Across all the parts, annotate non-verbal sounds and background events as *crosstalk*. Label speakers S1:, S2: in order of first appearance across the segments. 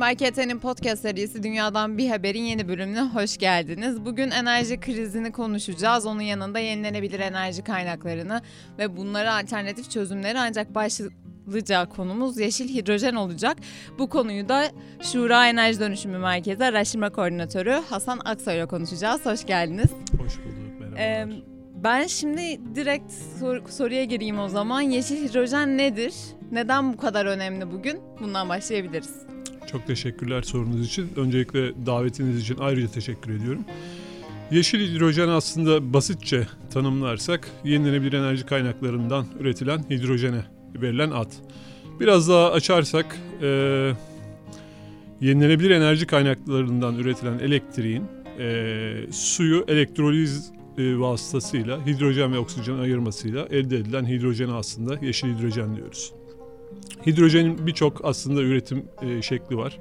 S1: Markete'nin podcast serisi Dünyadan Bir Haber'in yeni bölümüne hoş geldiniz. Bugün enerji krizini konuşacağız. Onun yanında yenilenebilir enerji kaynaklarını ve bunlara alternatif çözümleri ancak başlıca konumuz yeşil hidrojen olacak. Bu konuyu da Şura Enerji Dönüşümü Merkezi Araştırma Koordinatörü Hasan Aksoy ile konuşacağız. Hoş geldiniz.
S2: Hoş bulduk, merhabalar.
S1: Ee, ben şimdi direkt sor- soruya gireyim o zaman. Yeşil hidrojen nedir? Neden bu kadar önemli bugün? Bundan başlayabiliriz.
S2: Çok teşekkürler sorunuz için. Öncelikle davetiniz için ayrıca teşekkür ediyorum. Yeşil hidrojen aslında basitçe tanımlarsak yenilenebilir enerji kaynaklarından üretilen hidrojene verilen ad. Biraz daha açarsak e, yenilenebilir enerji kaynaklarından üretilen elektriğin e, suyu elektroliz e, vasıtasıyla hidrojen ve oksijen ayırmasıyla elde edilen hidrojeni aslında yeşil hidrojen diyoruz. Hidrojenin birçok aslında üretim e, şekli var.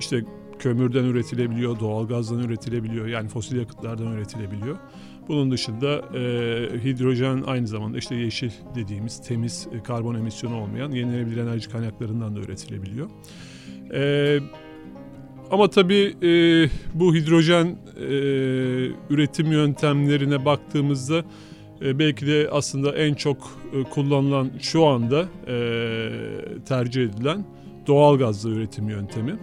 S2: İşte kömürden üretilebiliyor, doğalgazdan üretilebiliyor, yani fosil yakıtlardan üretilebiliyor. Bunun dışında e, hidrojen aynı zamanda işte yeşil dediğimiz temiz e, karbon emisyonu olmayan yenilenebilir enerji kaynaklarından da üretilebiliyor. E, ama tabii e, bu hidrojen e, üretim yöntemlerine baktığımızda belki de aslında en çok e, kullanılan şu anda e, tercih edilen doğal gazlı üretim yöntemi.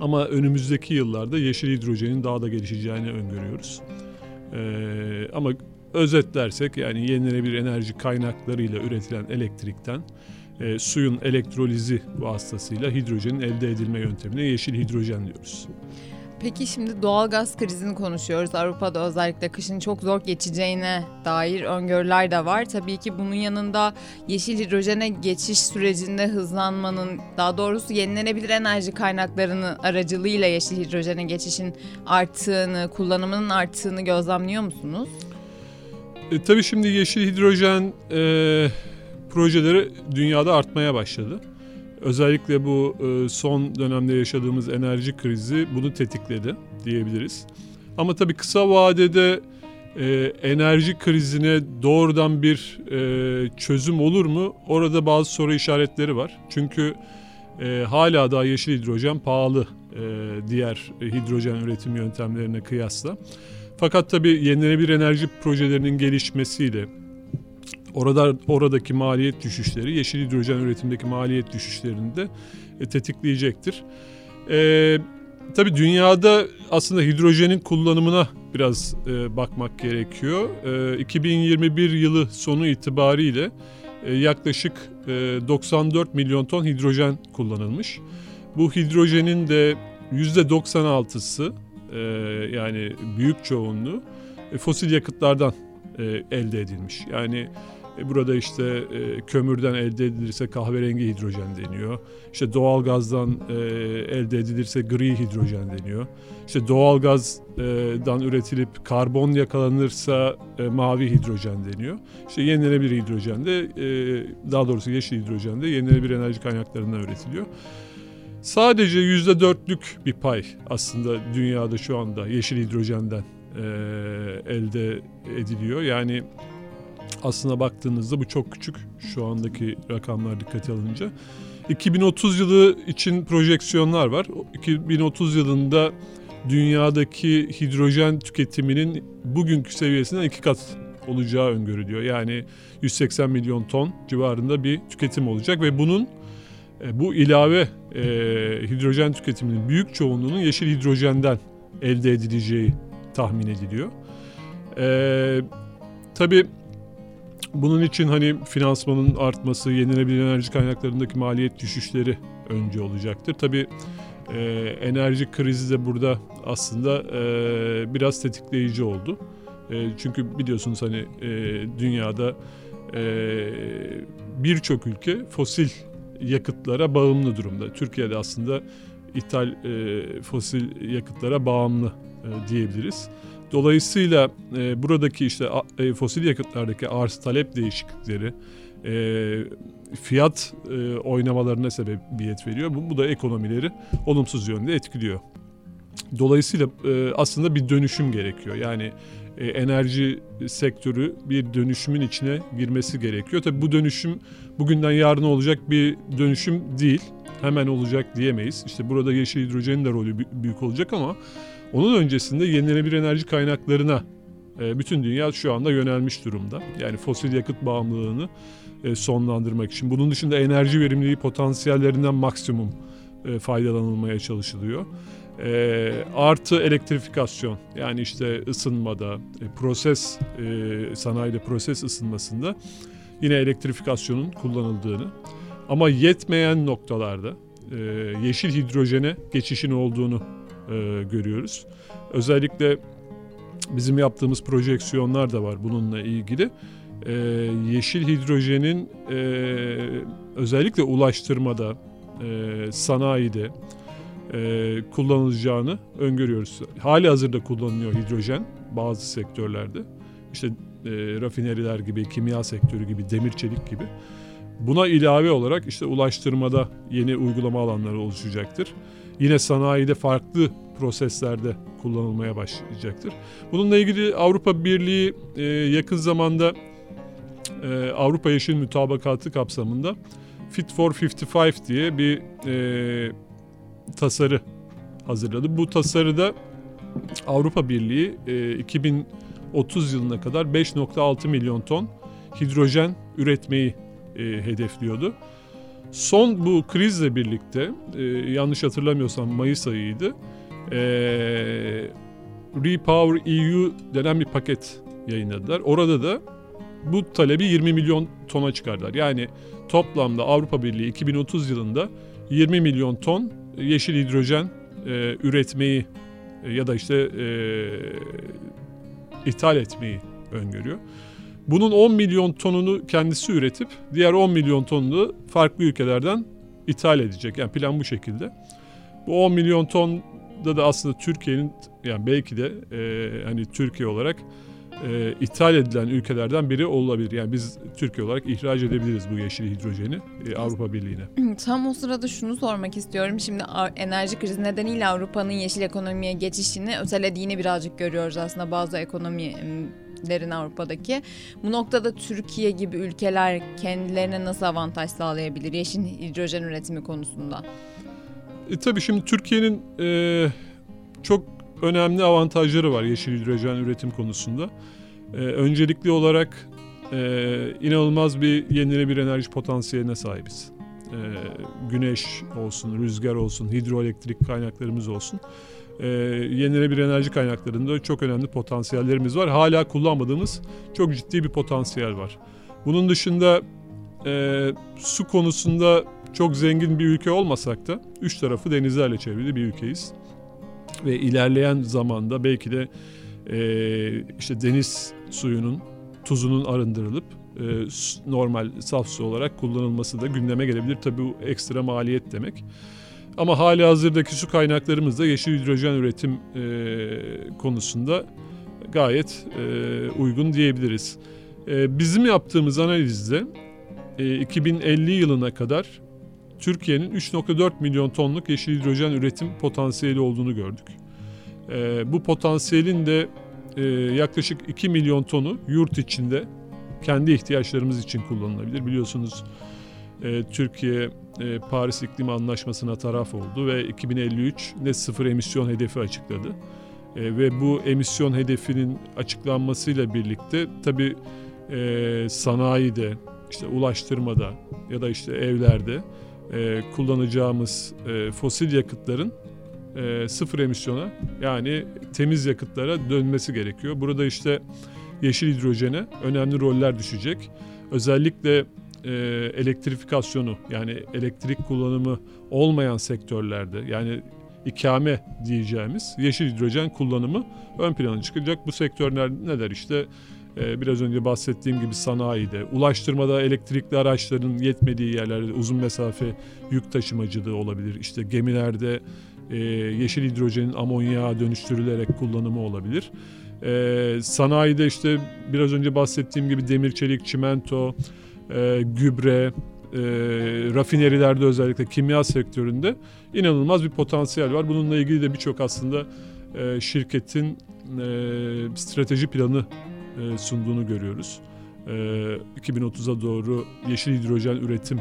S2: Ama önümüzdeki yıllarda yeşil hidrojenin daha da gelişeceğini öngörüyoruz. E, ama özetlersek yani yenilenebilir enerji kaynaklarıyla üretilen elektrikten e, suyun elektrolizi vasıtasıyla hidrojenin elde edilme yöntemine yeşil hidrojen diyoruz.
S1: Peki şimdi doğal gaz krizini konuşuyoruz. Avrupa'da özellikle kışın çok zor geçeceğine dair öngörüler de var. Tabii ki bunun yanında yeşil hidrojene geçiş sürecinde hızlanmanın, daha doğrusu yenilenebilir enerji kaynaklarının aracılığıyla yeşil hidrojene geçişin arttığını, kullanımının arttığını gözlemliyor musunuz?
S2: E, tabii şimdi yeşil hidrojen e, projeleri dünyada artmaya başladı. Özellikle bu e, son dönemde yaşadığımız enerji krizi bunu tetikledi diyebiliriz. Ama tabii kısa vadede e, enerji krizine doğrudan bir e, çözüm olur mu? Orada bazı soru işaretleri var. Çünkü hala daha yeşil hidrojen pahalı diğer hidrojen üretim yöntemlerine kıyasla. Fakat tabii yenilenebilir enerji projelerinin gelişmesiyle orada oradaki maliyet düşüşleri yeşil hidrojen üretimindeki maliyet düşüşlerini de e, tetikleyecektir. E, tabii dünyada aslında hidrojenin kullanımına biraz e, bakmak gerekiyor. E, 2021 yılı sonu itibariyle e, yaklaşık e, 94 milyon ton hidrojen kullanılmış. Bu hidrojenin de %96'sı e, yani büyük çoğunluğu e, fosil yakıtlardan e, elde edilmiş. Yani burada işte e, kömürden elde edilirse kahverengi hidrojen deniyor. İşte doğal gazdan e, elde edilirse gri hidrojen deniyor. İşte doğal gazdan üretilip karbon yakalanırsa e, mavi hidrojen deniyor. İşte yenilenebilir hidrojen de e, daha doğrusu yeşil hidrojen de yenilenebilir enerji kaynaklarından üretiliyor. Sadece yüzde dörtlük bir pay aslında dünyada şu anda yeşil hidrojenden e, elde ediliyor. Yani aslına baktığınızda bu çok küçük şu andaki rakamlar dikkate alınca. 2030 yılı için projeksiyonlar var. 2030 yılında dünyadaki hidrojen tüketiminin bugünkü seviyesinden iki kat olacağı öngörülüyor. Yani 180 milyon ton civarında bir tüketim olacak ve bunun e, bu ilave e, hidrojen tüketiminin büyük çoğunluğunun yeşil hidrojenden elde edileceği tahmin ediliyor. E, tabii bunun için hani finansmanın artması, yenilenebilir enerji kaynaklarındaki maliyet düşüşleri önce olacaktır. Tabii e, enerji krizi de burada aslında e, biraz tetikleyici oldu. E, çünkü biliyorsunuz hani e, dünyada e, birçok ülke fosil yakıtlara bağımlı durumda. Türkiye'de aslında ithal e, fosil yakıtlara bağımlı e, diyebiliriz. Dolayısıyla e, buradaki işte e, fosil yakıtlardaki arz talep değişiklikleri e, fiyat e, oynamalarına sebebiyet veriyor. Bu, bu da ekonomileri olumsuz yönde etkiliyor. Dolayısıyla e, aslında bir dönüşüm gerekiyor. Yani e, enerji sektörü bir dönüşümün içine girmesi gerekiyor. Tabii bu dönüşüm bugünden yarına olacak bir dönüşüm değil. hemen olacak diyemeyiz. İşte burada yeşil hidrojenin de rolü büyük olacak ama onun öncesinde yenilenebilir enerji kaynaklarına e, bütün dünya şu anda yönelmiş durumda. Yani fosil yakıt bağımlılığını e, sonlandırmak için. Bunun dışında enerji verimliliği potansiyellerinden maksimum e, faydalanılmaya çalışılıyor. Artı elektrifikasyon yani işte ısınmada, proses sanayide proses ısınmasında yine elektrifikasyonun kullanıldığını ama yetmeyen noktalarda yeşil hidrojene geçişin olduğunu görüyoruz. Özellikle bizim yaptığımız projeksiyonlar da var bununla ilgili. Ee, yeşil hidrojenin e, özellikle ulaştırmada, e, sanayide e, kullanılacağını öngörüyoruz. Hali hazırda kullanılıyor hidrojen bazı sektörlerde. İşte e, rafineriler gibi, kimya sektörü gibi, demir çelik gibi. Buna ilave olarak işte ulaştırmada yeni uygulama alanları oluşacaktır. Yine sanayide farklı proseslerde kullanılmaya başlayacaktır. Bununla ilgili Avrupa Birliği e, yakın zamanda e, Avrupa Yeşil Mütabakatı kapsamında Fit for 55 diye bir e, tasarı hazırladı. Bu tasarıda Avrupa Birliği e, 2030 yılına kadar 5.6 milyon ton hidrojen üretmeyi e, hedefliyordu. Son bu krizle birlikte e, yanlış hatırlamıyorsam Mayıs ayıydı. E, Repower EU denen bir paket yayınladılar. Orada da bu talebi 20 milyon tona çıkardılar. Yani toplamda Avrupa Birliği 2030 yılında 20 milyon ton yeşil hidrojen e, üretmeyi e, ya da işte e, ithal etmeyi öngörüyor. Bunun 10 milyon tonunu kendisi üretip diğer 10 milyon tonunu farklı ülkelerden ithal edecek. Yani plan bu şekilde. Bu 10 milyon tonda da aslında Türkiye'nin yani belki de e, hani Türkiye olarak e, ithal edilen ülkelerden biri olabilir. Yani biz Türkiye olarak ihraç edebiliriz bu yeşil hidrojeni e, Avrupa Birliği'ne.
S1: Tam o sırada şunu sormak istiyorum. Şimdi enerji krizi nedeniyle Avrupa'nın yeşil ekonomiye geçişini ötelediğini birazcık görüyoruz aslında bazı ekonomi derin Avrupa'daki. Bu noktada Türkiye gibi ülkeler kendilerine nasıl avantaj sağlayabilir yeşil hidrojen üretimi konusunda?
S2: E, tabii şimdi Türkiye'nin e, çok önemli avantajları var yeşil hidrojen üretim konusunda. E, öncelikli olarak e, inanılmaz bir yenilenebilir enerji potansiyeline sahibiz. E, güneş olsun, rüzgar olsun, hidroelektrik kaynaklarımız olsun e, yenilenebilir enerji kaynaklarında çok önemli potansiyellerimiz var. Hala kullanmadığımız çok ciddi bir potansiyel var. Bunun dışında e, su konusunda çok zengin bir ülke olmasak da üç tarafı denizlerle çevrili bir ülkeyiz. Ve ilerleyen zamanda belki de e, işte deniz suyunun tuzunun arındırılıp e, normal saf su olarak kullanılması da gündeme gelebilir. Tabii bu ekstra maliyet demek. Ama hali hazırdaki su kaynaklarımız da yeşil hidrojen üretim e, konusunda gayet e, uygun diyebiliriz. E, bizim yaptığımız analizde e, 2050 yılına kadar Türkiye'nin 3.4 milyon tonluk yeşil hidrojen üretim potansiyeli olduğunu gördük. E, bu potansiyelin de e, yaklaşık 2 milyon tonu yurt içinde kendi ihtiyaçlarımız için kullanılabilir. Biliyorsunuz e, Türkiye e, Paris İklim Anlaşması'na taraf oldu ve 2053 net sıfır emisyon hedefi açıkladı. E, ve bu emisyon hedefinin açıklanmasıyla birlikte tabi e, sanayide, işte ulaştırmada ya da işte evlerde e, kullanacağımız fosil yakıtların sıfır emisyona yani temiz yakıtlara dönmesi gerekiyor. Burada işte yeşil hidrojene önemli roller düşecek. Özellikle e, elektrifikasyonu yani elektrik kullanımı olmayan sektörlerde yani ikame diyeceğimiz yeşil hidrojen kullanımı ön plana çıkacak. Bu sektörler neler işte e, biraz önce bahsettiğim gibi sanayide, ulaştırmada elektrikli araçların yetmediği yerlerde uzun mesafe yük taşımacılığı olabilir. İşte gemilerde e, yeşil hidrojenin amonyağa dönüştürülerek kullanımı olabilir. E, sanayide işte biraz önce bahsettiğim gibi demir, çelik, çimento, e, gübre, e, rafinerilerde özellikle kimya sektöründe inanılmaz bir potansiyel var. Bununla ilgili de birçok aslında e, şirketin e, strateji planı e, sunduğunu görüyoruz. E, 2030'a doğru yeşil hidrojen üretim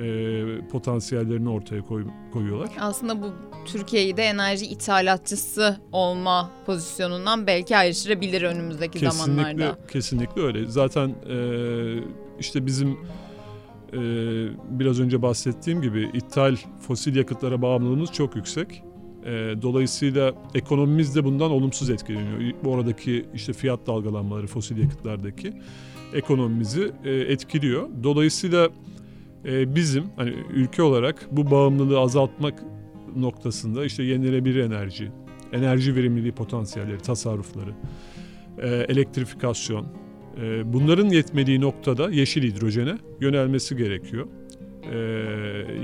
S2: e, potansiyellerini ortaya koy, koyuyorlar.
S1: Aslında bu Türkiye'yi de enerji ithalatçısı olma pozisyonundan belki ayrıştırabilir önümüzdeki
S2: kesinlikle,
S1: zamanlarda.
S2: Kesinlikle öyle. Zaten e, işte bizim e, biraz önce bahsettiğim gibi ithal fosil yakıtlara bağımlılığımız çok yüksek. E, dolayısıyla ekonomimiz de bundan olumsuz etkileniyor. Bu aradaki işte fiyat dalgalanmaları fosil yakıtlardaki ekonomimizi e, etkiliyor. Dolayısıyla e, bizim hani ülke olarak bu bağımlılığı azaltmak noktasında işte yenilenebilir enerji, enerji verimliliği potansiyelleri, tasarrufları, e, elektrifikasyon, bunların yetmediği noktada yeşil hidrojene yönelmesi gerekiyor. E,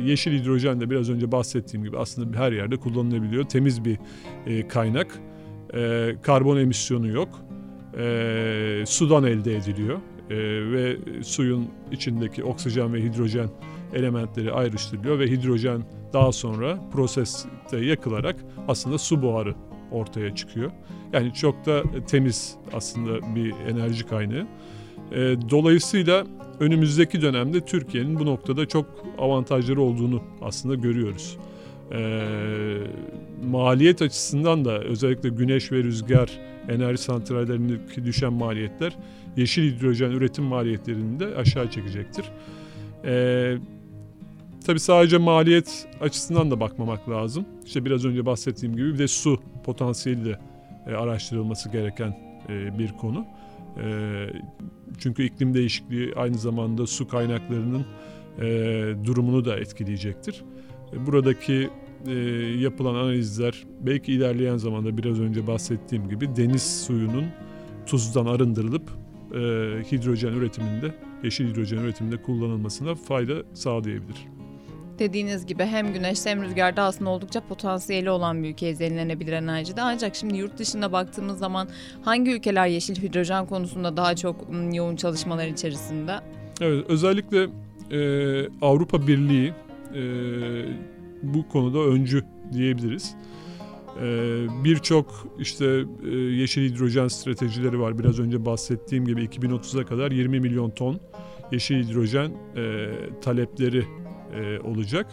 S2: yeşil hidrojen de biraz önce bahsettiğim gibi aslında her yerde kullanılabiliyor. Temiz bir e, kaynak, e, karbon emisyonu yok, e, sudan elde ediliyor e, ve suyun içindeki oksijen ve hidrojen elementleri ayrıştırılıyor ve hidrojen daha sonra proseste yakılarak aslında su buharı ortaya çıkıyor. Yani çok da temiz aslında bir enerji kaynağı. E, dolayısıyla önümüzdeki dönemde Türkiye'nin bu noktada çok avantajları olduğunu aslında görüyoruz. E, maliyet açısından da özellikle güneş ve rüzgar enerji santrallerindeki düşen maliyetler yeşil hidrojen üretim maliyetlerini de aşağı çekecektir. Ee, tabii sadece maliyet açısından da bakmamak lazım. İşte biraz önce bahsettiğim gibi bir de su potansiyeli de e, araştırılması gereken e, bir konu. E, çünkü iklim değişikliği aynı zamanda su kaynaklarının e, durumunu da etkileyecektir. E, buradaki e, yapılan analizler belki ilerleyen zamanda biraz önce bahsettiğim gibi deniz suyunun tuzdan arındırılıp e, hidrojen üretiminde, yeşil hidrojen üretiminde kullanılmasına fayda sağlayabilir.
S1: Dediğiniz gibi hem güneşte hem rüzgarda aslında oldukça potansiyeli olan bir ülkeyiz yenilenebilir enerjide. Ancak şimdi yurt dışında baktığımız zaman hangi ülkeler yeşil hidrojen konusunda daha çok yoğun çalışmalar içerisinde?
S2: Evet, özellikle e, Avrupa Birliği e, bu konuda öncü diyebiliriz. Ee, Birçok işte e, yeşil hidrojen stratejileri var. Biraz önce bahsettiğim gibi 2030'a kadar 20 milyon ton yeşil hidrojen e, talepleri e, olacak.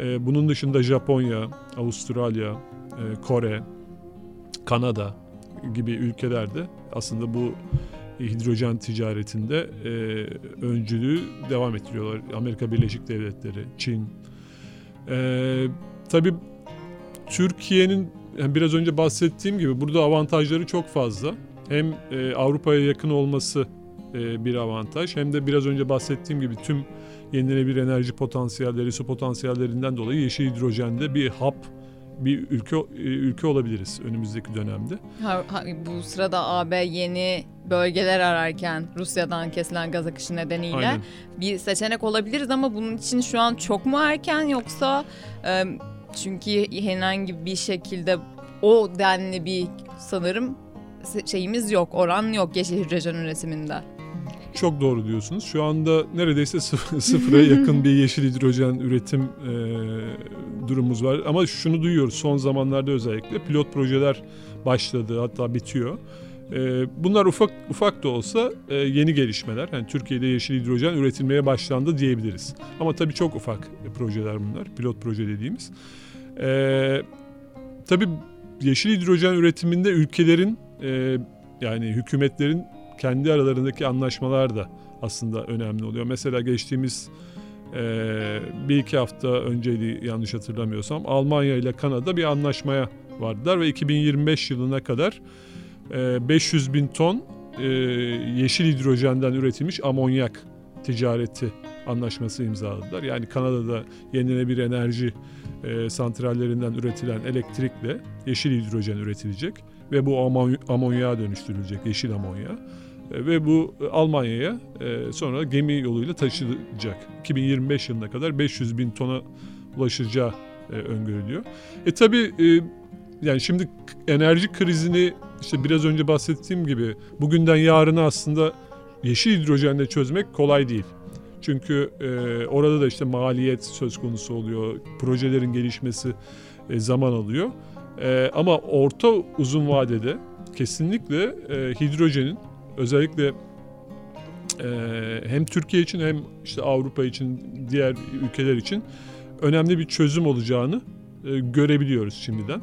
S2: E, bunun dışında Japonya, Avustralya, e, Kore, Kanada gibi ülkelerde aslında bu hidrojen ticaretinde e, öncülüğü devam ettiriyorlar. Amerika Birleşik Devletleri, Çin. E, tabii Türkiye'nin yani biraz önce bahsettiğim gibi burada avantajları çok fazla. Hem e, Avrupa'ya yakın olması e, bir avantaj hem de biraz önce bahsettiğim gibi tüm yenilenebilir enerji potansiyelleri, su potansiyellerinden dolayı yeşil hidrojende bir hap bir ülke e, ülke olabiliriz önümüzdeki dönemde.
S1: Ha, ha, bu sırada AB yeni bölgeler ararken Rusya'dan kesilen gaz akışı nedeniyle Aynen. bir seçenek olabiliriz ama bunun için şu an çok mu erken yoksa e, çünkü herhangi bir şekilde o denli bir sanırım şeyimiz yok, oran yok yeşil hidrojen üretiminde.
S2: Çok doğru diyorsunuz. Şu anda neredeyse *laughs* sıfıra yakın bir *laughs* yeşil hidrojen üretim e, durumumuz var. Ama şunu duyuyoruz son zamanlarda özellikle pilot projeler başladı hatta bitiyor. E, bunlar ufak ufak da olsa e, yeni gelişmeler. Yani Türkiye'de yeşil hidrojen üretilmeye başlandı diyebiliriz. Ama tabii çok ufak projeler bunlar. Pilot proje dediğimiz. E, tabii yeşil hidrojen üretiminde ülkelerin e, yani hükümetlerin kendi aralarındaki anlaşmalar da aslında önemli oluyor. Mesela geçtiğimiz e, bir iki hafta önceydi yanlış hatırlamıyorsam Almanya ile Kanada bir anlaşmaya vardılar ve 2025 yılına kadar e, 500 bin ton e, yeşil hidrojenden üretilmiş amonyak ticareti anlaşması imzaladılar. Yani Kanada'da yenilenebilir enerji e, santrallerinden üretilen elektrikle yeşil hidrojen üretilecek ve bu amon amonyağa dönüştürülecek, yeşil amonya. E, ve bu Almanya'ya e, sonra gemi yoluyla taşınacak. 2025 yılına kadar 500 bin tona ulaşacağı e, öngörülüyor. E tabi e, yani şimdi enerji krizini işte biraz önce bahsettiğim gibi bugünden yarına aslında yeşil hidrojenle çözmek kolay değil. Çünkü e, orada da işte maliyet söz konusu oluyor. Projelerin gelişmesi e, zaman alıyor. E, ama orta uzun vadede kesinlikle e, hidrojenin özellikle e, hem Türkiye için hem işte Avrupa için diğer ülkeler için önemli bir çözüm olacağını e, görebiliyoruz şimdiden.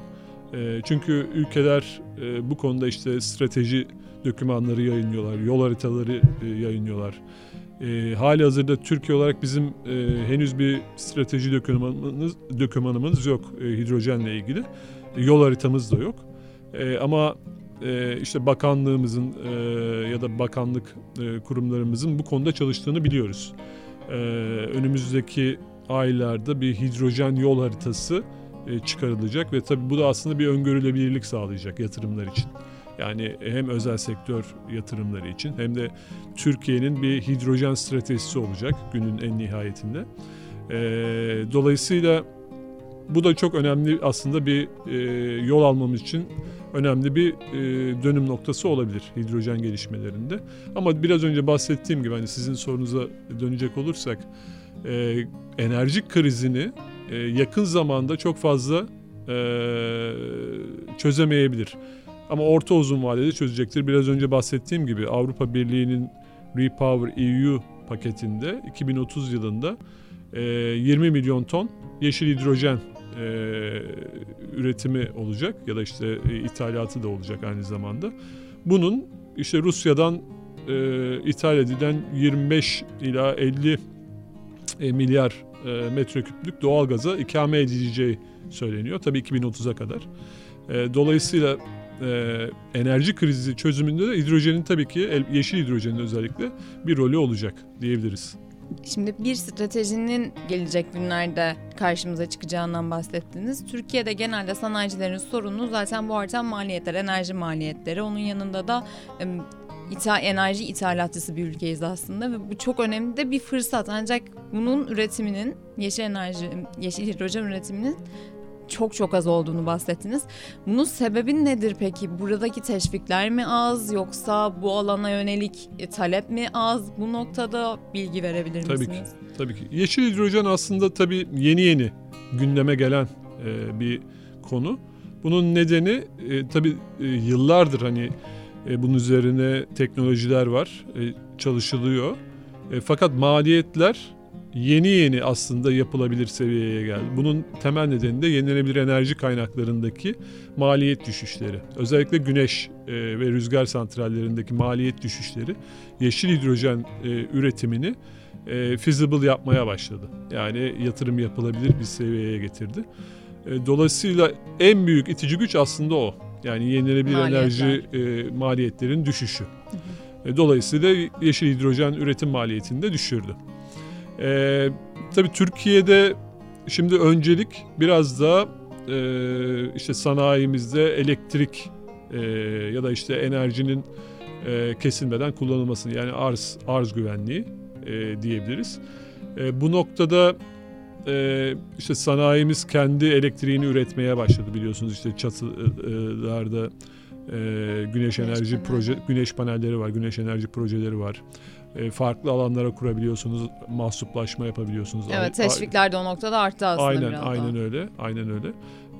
S2: E, çünkü ülkeler e, bu konuda işte strateji dokümanları yayınlıyorlar, yol haritaları e, yayınlıyorlar. E, hali hazırda Türkiye olarak bizim e, henüz bir strateji dokümanımız, dokümanımız yok e, hidrojenle ilgili. E, yol haritamız da yok. E, ama e, işte bakanlığımızın e, ya da bakanlık e, kurumlarımızın bu konuda çalıştığını biliyoruz. E, önümüzdeki aylarda bir hidrojen yol haritası e, çıkarılacak ve tabii bu da aslında bir öngörülebilirlik sağlayacak yatırımlar için. Yani hem özel sektör yatırımları için hem de Türkiye'nin bir hidrojen stratejisi olacak günün en nihayetinde. E, dolayısıyla bu da çok önemli aslında bir e, yol almamız için önemli bir e, dönüm noktası olabilir hidrojen gelişmelerinde. Ama biraz önce bahsettiğim gibi hani sizin sorunuza dönecek olursak e, enerji krizini e, yakın zamanda çok fazla e, çözemeyebilir. Ama orta uzun vadede çözecektir. Biraz önce bahsettiğim gibi Avrupa Birliği'nin Repower EU paketinde 2030 yılında e, 20 milyon ton yeşil hidrojen e, üretimi olacak ya da işte e, ithalatı da olacak aynı zamanda. Bunun işte Rusya'dan e, ithal edilen 25 ila 50 e, milyar e, metreküplük doğalgaza ikame edileceği söyleniyor. Tabii 2030'a kadar. E, dolayısıyla e, enerji krizi çözümünde de hidrojenin tabii ki yeşil hidrojenin özellikle bir rolü olacak diyebiliriz.
S1: Şimdi bir stratejinin gelecek günlerde karşımıza çıkacağından bahsettiniz. Türkiye'de genelde sanayicilerin sorunu zaten bu artan maliyetler, enerji maliyetleri. Onun yanında da ita enerji ithalatçısı bir ülkeyiz aslında ve bu çok önemli de bir fırsat. Ancak bunun üretiminin, yeşil enerji, yeşil hidrojen üretiminin çok çok az olduğunu bahsettiniz. Bunun sebebi nedir peki? Buradaki teşvikler mi az yoksa bu alana yönelik e, talep mi az? Bu noktada bilgi verebilir
S2: tabii
S1: misiniz?
S2: Ki, tabii ki. Yeşil hidrojen aslında tabii yeni yeni gündeme gelen e, bir konu. Bunun nedeni e, tabii e, yıllardır hani e, bunun üzerine teknolojiler var, e, çalışılıyor. E, fakat maliyetler yeni yeni aslında yapılabilir seviyeye geldi. Bunun temel nedeni de yenilenebilir enerji kaynaklarındaki maliyet düşüşleri. Özellikle güneş e, ve rüzgar santrallerindeki maliyet düşüşleri yeşil hidrojen e, üretimini e, feasible yapmaya başladı. Yani yatırım yapılabilir bir seviyeye getirdi. Dolayısıyla en büyük itici güç aslında o. Yani yenilenebilir Maliyetler. enerji maliyetlerin düşüşü. Hı hı. Dolayısıyla yeşil hidrojen üretim maliyetini de düşürdü. E, tabii Türkiye'de şimdi öncelik biraz da e, işte sanayimizde elektrik e, ya da işte enerjinin e, kesilmeden kullanılmasını yani arz arz güvenliği e, diyebiliriz. E, bu noktada e, işte sanayimiz kendi elektriğini üretmeye başladı biliyorsunuz işte çatılarda e, güneş enerji proje güneş panelleri var, güneş enerji projeleri var. E, farklı alanlara kurabiliyorsunuz, mahsuplaşma yapabiliyorsunuz.
S1: Evet, teşvikler de o noktada arttı aslında
S2: aynen,
S1: biraz
S2: Aynen daha. öyle, aynen öyle.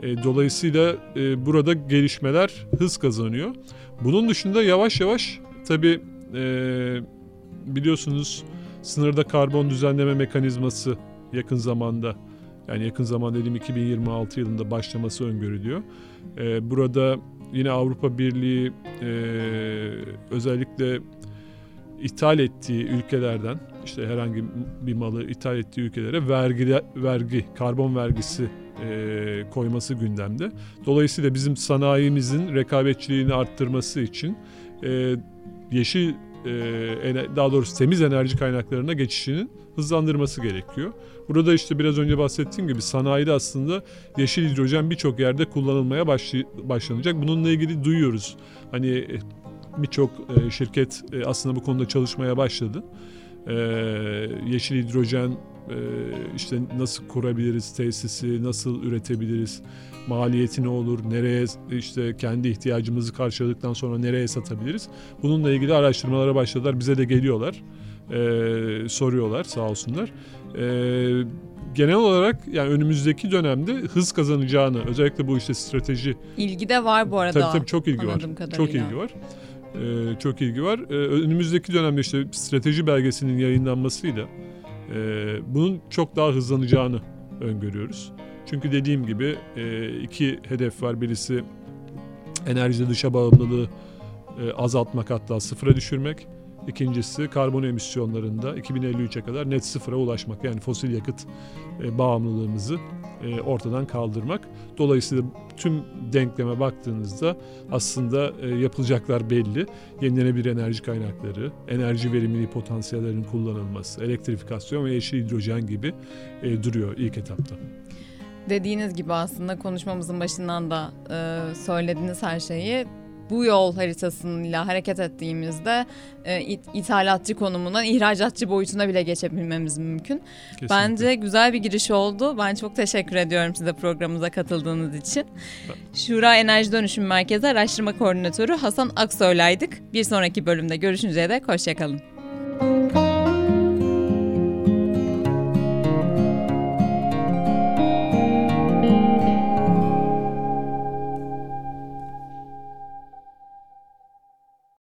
S2: E, dolayısıyla e, burada gelişmeler hız kazanıyor. Bunun dışında yavaş yavaş tabii biliyorsunuz sınırda karbon düzenleme mekanizması yakın zamanda yani yakın zaman dediğim 2026 yılında başlaması öngörülüyor. Burada yine Avrupa Birliği özellikle ithal ettiği ülkelerden işte herhangi bir malı ithal ettiği ülkelere vergi vergi karbon vergisi e, koyması gündemde. Dolayısıyla bizim sanayimizin rekabetçiliğini arttırması için e, yeşil e, daha doğrusu temiz enerji kaynaklarına geçişinin hızlandırması gerekiyor. Burada işte biraz önce bahsettiğim gibi sanayide aslında yeşil hidrojen birçok yerde kullanılmaya başlanacak. Bununla ilgili duyuyoruz. Hani birçok e, şirket aslında bu konuda çalışmaya başladı. Yeşil hidrojen işte nasıl kurabiliriz tesisi, nasıl üretebiliriz, maliyeti ne olur, nereye işte kendi ihtiyacımızı karşıladıktan sonra nereye satabiliriz. Bununla ilgili araştırmalara başladılar. Bize de geliyorlar, e, soruyorlar sağ olsunlar. E, genel olarak yani önümüzdeki dönemde hız kazanacağını özellikle bu işte strateji
S1: ilgi de var bu arada.
S2: Tabii tabii çok ilgi var. Kadarıyla. Çok ilgi var. E, çok ilgi var. E, önümüzdeki dönemde işte strateji belgesinin yayınlanmasıyla e, bunun çok daha hızlanacağını öngörüyoruz. Çünkü dediğim gibi e, iki hedef var. Birisi enerjide dışa bağımlılığı e, azaltmak hatta sıfıra düşürmek. İkincisi karbon emisyonlarında 2053'e kadar net sıfıra ulaşmak. Yani fosil yakıt e, bağımlılığımızı e, ortadan kaldırmak. Dolayısıyla tüm denkleme baktığınızda aslında e, yapılacaklar belli. Yenilenebilir enerji kaynakları, enerji verimliliği potansiyellerinin kullanılması, elektrifikasyon ve yeşil hidrojen gibi e, duruyor ilk etapta.
S1: Dediğiniz gibi aslında konuşmamızın başından da e, söylediğiniz her şeyi bu yol haritasıyla hareket ettiğimizde e, ithalatçı konumundan ihracatçı boyutuna bile geçebilmemiz mümkün. Kesinlikle. Bence güzel bir giriş oldu. Ben çok teşekkür ediyorum size programımıza katıldığınız için. Şura Enerji Dönüşüm Merkezi Araştırma Koordinatörü Hasan Aksoy'laydık. Bir sonraki bölümde görüşünceye dek hoşçakalın.